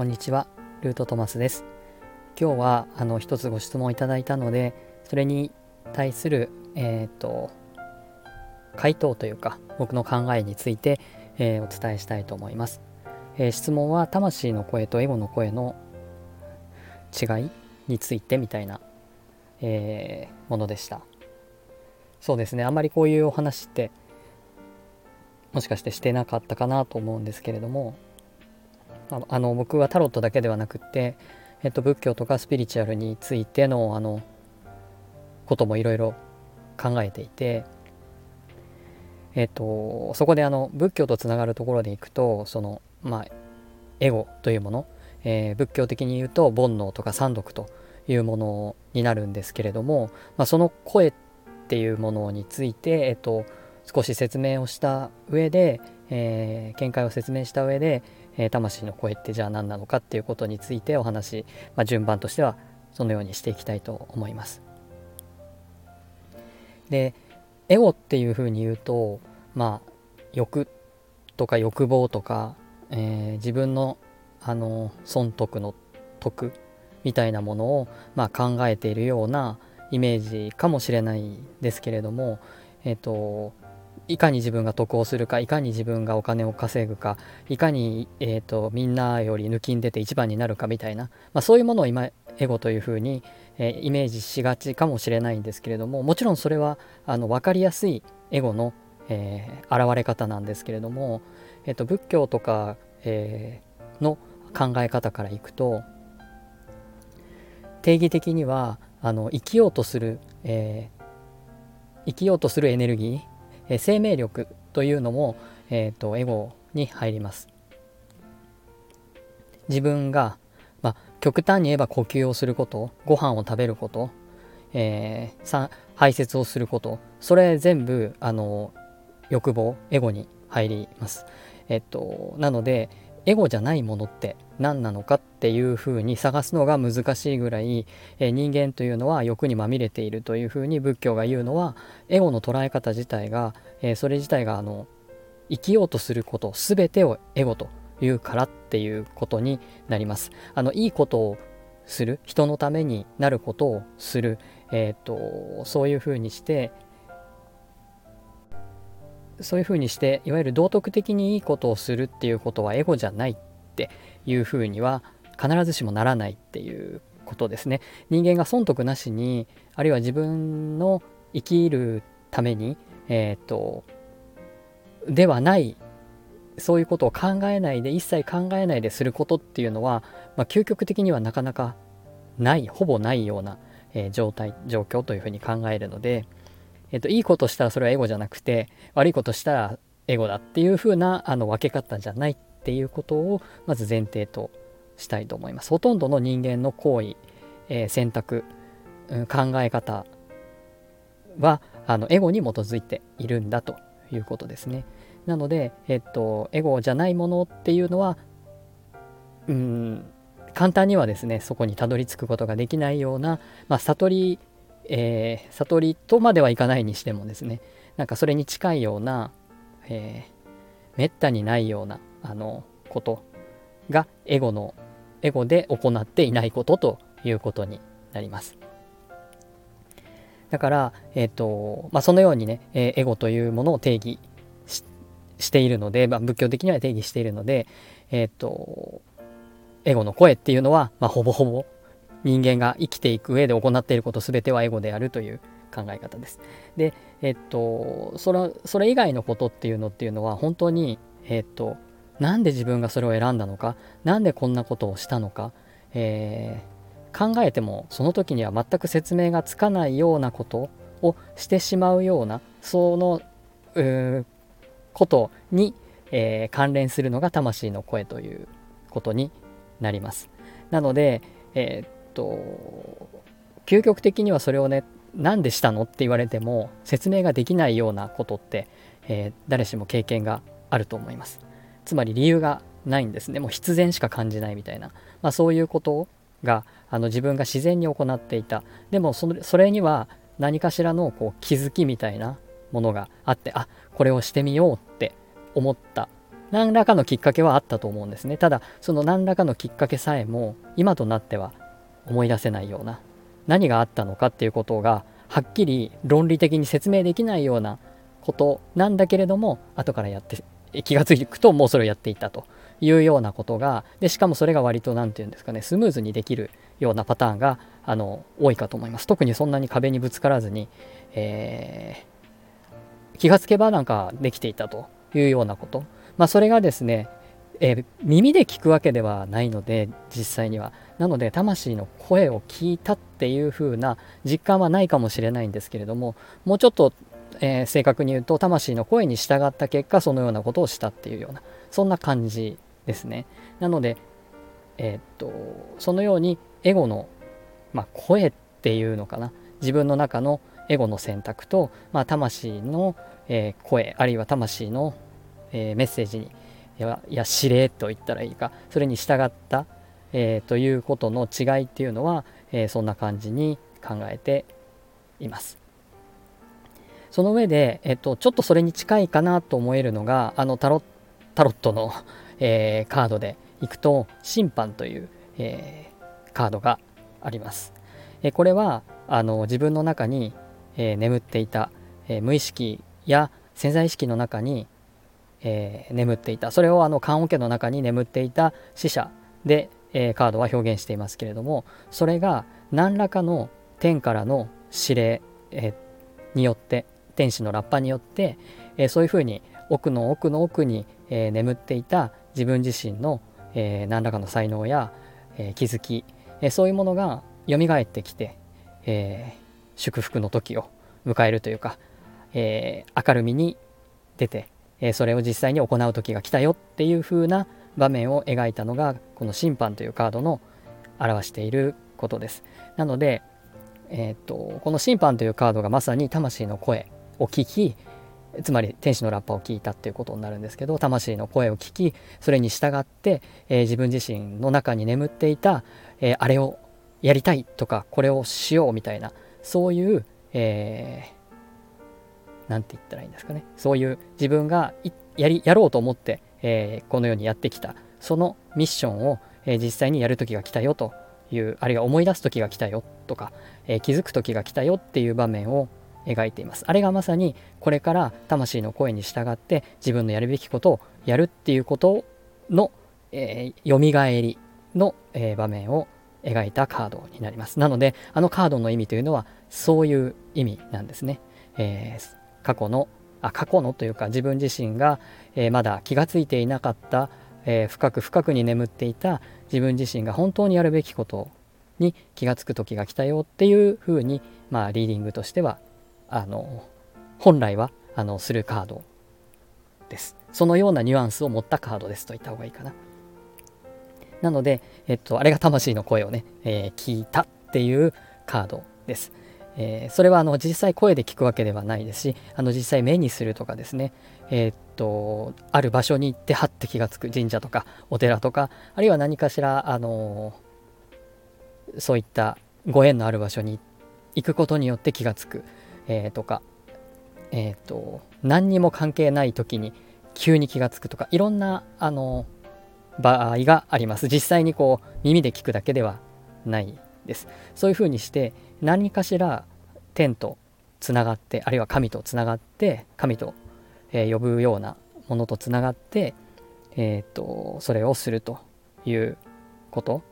こんにちはルートトマスです。今日はあの一つご質問いただいたのでそれに対するえっ、ー、と回答というか僕の考えについて、えー、お伝えしたいと思います、えー、質問は魂の声とエゴの声の違いについてみたいな、えものでした。そうですねあんまりこういうお話ってもしかしてしてなかったかなと思うんですけれどもあの僕はタロットだけではなくって、えっと、仏教とかスピリチュアルについてのあのこともいろいろ考えていて、えっと、そこであの仏教とつながるところでいくとそのまあエゴというもの、えー、仏教的に言うと煩悩とか三毒というものになるんですけれども、まあ、その声っていうものについて、えっと、少し説明をした上で、えー、見解を説明した上で、えー、魂の声ってじゃあ何なのかっていうことについてお話、まあ、順番としてはそのようにしていきたいと思います。でエゴっていうふうに言うとまあ欲とか欲望とか、えー、自分のあの損得の得みたいなものを、まあ、考えているようなイメージかもしれないですけれども、えっ、ー、といかに自分が得をするかいかに自分がお金を稼ぐかいかに、えーと、みんなより抜きん出て一番になるかみたいな、まあ、そういうものを今エゴというふうに、えー、イメージしがちかもしれないんですけれどももちろんそれはあの分かりやすいエゴの、えー、現れ方なんですけれども、えーと、仏教とか、えー、の考え方からいくと定義的にはあの生きようとする、え生きようとするエネルギーえ生命力というのも、えーと、エゴに入ります。自分が、まあ、極端に言えば呼吸をすることご飯を食べること、えー、排泄をすることそれ全部あの欲望エゴに入ります。えっと、なのでエゴじゃないものって何なのかっていうふうに探すのが難しいぐらい、え人間というのは欲にまみれているというふうに仏教が言うのはエゴの捉え方自体が、えそれ自体があの生きようとすること全てをエゴというからっていうことになります。あのいいことをする人のためになることをする、えーとそういうふうにしてそういうふうにしていわゆる道徳的にいいことをするっていうことはエゴじゃないっっていうふうには必ずしもならないっていうことですね。人間が損得なしにあるいは自分の生きるために、え、ー、とではないそういうことを考えないで一切考えないですることっていうのは、まあ、究極的にはなかなかないほぼないような、えー、状態状況というふうに考えるので、えっと、いいことしたらそれはエゴじゃなくて悪いことしたらエゴだっていう風なあな分け方じゃないっっていうことをまず前提としたいと思います。ほとんどの人間の行為、えー、選択、うん、考え方はあのエゴに基づいているんだということですね。なので、えっと、エゴじゃないものっていうのは、うん、簡単にはですねそこにたどり着くことができないような、まあ、悟りえー、悟りとまではいかないにしてもですねなんかそれに近いような、えー、めったにないようなあのことがエゴのエゴで行っていないことということになります。だから、えーとまあ、そのようにね、えー、エゴというものを定義しているので、まあ、仏教的には定義しているので、えーと、エゴの声っていうのは、まあ、ほぼほぼ人間が生きていく上で行っていること全てはエゴであるという考え方です。で、えっと、それそれ以外のことっていうのっていうのは本当に、えっと、なんで自分がそれを選んだのか、何でこんなことをしたのか、えー、考えてもその時には全く説明がつかないようなことをしてしまうような、そのことに、えー、関連するのが魂の声ということになります。なので、えーと究極的にはそれをね何でしたのって言われても説明ができないようなことって、えー、誰しも経験があると思いますつまり理由がないんですね。もう必然しか感じないみたいな、まあ、そういうことがあの自分が自然に行っていた。でもそのそれには何かしらのこう気づきみたいなものがあってあこれをしてみようって思った。何らかのきっかけはあったと思うんですね。ただその何らかのきっかけさえも今となっては思い出せないような何があったのかっていうことがはっきり論理的に説明できないようなことなんだけれども後からやって気が付くともうそれをやっていたというようなことがでしかもそれが割と何て言うんですかねスムーズにできるようなパターンがあの多いかと思います。特にそんなに壁にぶつからずに、えー、気がつけばなんかできていたというようなこと。まあそれがですね、えー、耳で聞くわけではないので実際には。なので魂の声を聞いたっていう風な実感はないかもしれないんですけれどももうちょっとえー、正確に言うと魂の声に従った結果そのようなことをしたっていうようなそんな感じですねなのでえー、っとそのようにエゴの、まあ、声っていうのかな自分の中のエゴの選択と、まあ、魂の、えー、声あるいは魂の、えメッセージにいや指令と言ったらいいかそれに従った、えということの違いっていうのは、えそんな感じに考えています。その上で、えっと、ちょっとそれに近いかなと思えるのがあのタロタロットの、えー、カードでいくと審判という、えー、カードがあります。えこれはあの自分の中に、えー、眠っていた、え無意識や潜在意識の中に、え眠っていたそれをあの棺桶の中に眠っていた死者で、えカードは表現していますけれどもそれが何らかの天からの指令、えによって天使のラッパによって、えー、そういうふうに奥の奥の奥に、えー、眠っていた自分自身の、えー、何らかの才能や、え気づき、えそういうものが蘇ってきて、え祝福の時を迎えるというか、え明るみに出て、えそれを実際に行う時が来たよっていう風な場面を描いたのがこの審判というカードの表していることです。なので、えー、っとこの審判というカードがまさに魂の声を聞きつまり天使のラッパを聞いたっていうことになるんですけど魂の声を聞きそれに従って、えー、自分自身の中に眠っていた、えー、あれをやりたいとかこれをしようみたいなそういう、えー、て言ったらいいんですかね。そういう自分がやりやろうと思って、えー、このようにやってきたそのミッションを、えー、実際にやる時が来たよというあるいは思い出す時が来たよとか、えー、気づく時が来たよっていう場面を描いています。あれがまさにこれから魂の声に従って自分のやるべきことをやるっていうことの、えー、蘇りの、えー、場面を描いたカードになります。なのであのカードの意味というのはそういう意味なんですね、えー、過去のあ過去のというか自分自身が、えー、まだ気がついていなかった、えー、深く深くに眠っていた自分自身が本当にやるべきことに気がつく時が来たよっていうふうに、まあ、リーディングとしてはあの本来はあのするカードですそのようなニュアンスを持ったカードですと言った方がいいかななので、えっと、あれが魂の声をね、えー、聞いたっていうカードです。えー、それはあの実際声で聞くわけではないですし、あの実際目にするとかですね、えー、っと、ある場所に行ってはって気がつく神社とかお寺とか、あるいは何かしら、あのそういったご縁のある場所に行くことによって気がつく。えー、とか、えっ、ー、と、何にも関係ない時に急に気がつくとか、いろんな、あの、場合があります。実際にこう、耳で聞くだけではないです。そういうふうにして、何かしら天とつながって、あるいは神とつながって、神と、えー、呼ぶようなものとつながって、えっ、ー、と、それをするということ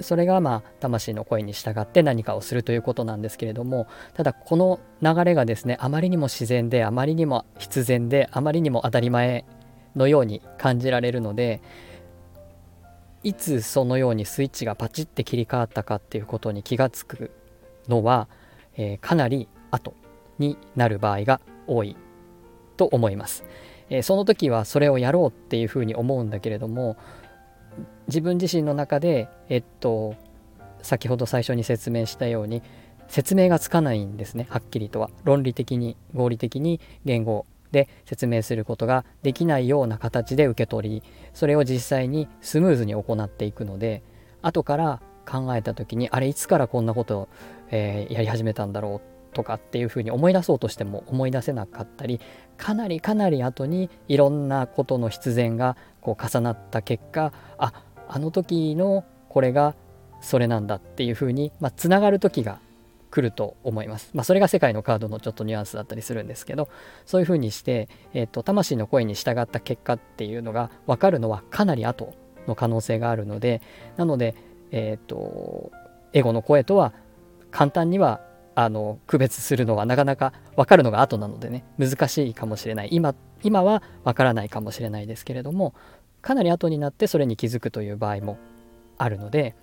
それがまあ魂の声に従って何かをするということなんですけれどもただこの流れがですねあまりにも自然であまりにも必然であまりにも当たり前のように感じられるのでいつそのようにスイッチがパチッて切り替わったかっていうことに気がつくのは、えー、かなり後になる場合が多いと思います。えー、その時はそれをやろうっていうふうに思うんだけれども自分自身の中で、えっと、先ほど最初に説明したように説明がつかないんですねはっきりとは。論理的に合理的に言語で説明することができないような形で受け取りそれを実際にスムーズに行っていくので後から考えた時にあれいつからこんなことを、えー、やり始めたんだろうとかっていうふうに思い出そうとしても思い出せなかったりかなりかなり後にいろんなことの必然がこう重なった結果ああの時のこれがそれなんだっていうふうにまあ、がる時が来ると思います。まあ、それが世界のカードのちょっとニュアンスだったりするんですけどそういうふうにして、えーと、魂の声に従った結果っていうのが分かるのはかなり後の可能性があるのでなので、えーと、エゴの声とは簡単にはあの区別するのはなかなか分かるのが後なのでね難しいかもしれない。今今は分からないかもしれないですけれどもかなり後になってそれに気づくという場合もあるので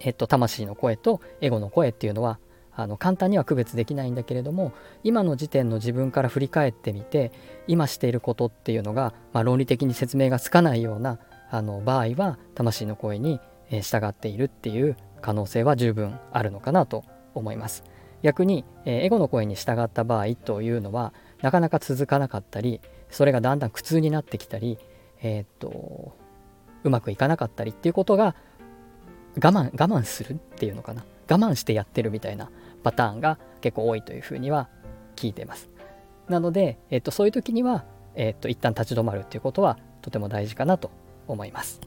えっと、魂の声とエゴの声っていうのはあの簡単には区別できないんだけれども今の時点の自分から振り返ってみて今していることっていうのが、まあ、論理的に説明がつかないようなあの場合は魂の声に従っているっていう可能性は十分あるのかなと思います。逆に、えエゴの声に従った場合というのはなかなか続かなかったりそれがだんだん苦痛になってきたり、えー、っとうまくいかなかったりっていうことが我慢我慢するっていうのかな我慢してやってるみたいなパターンが結構多いというふうには聞いてますなので、えっと、そういう時には、えっと、一旦立ち止まるっていうことはとても大事かなと思います。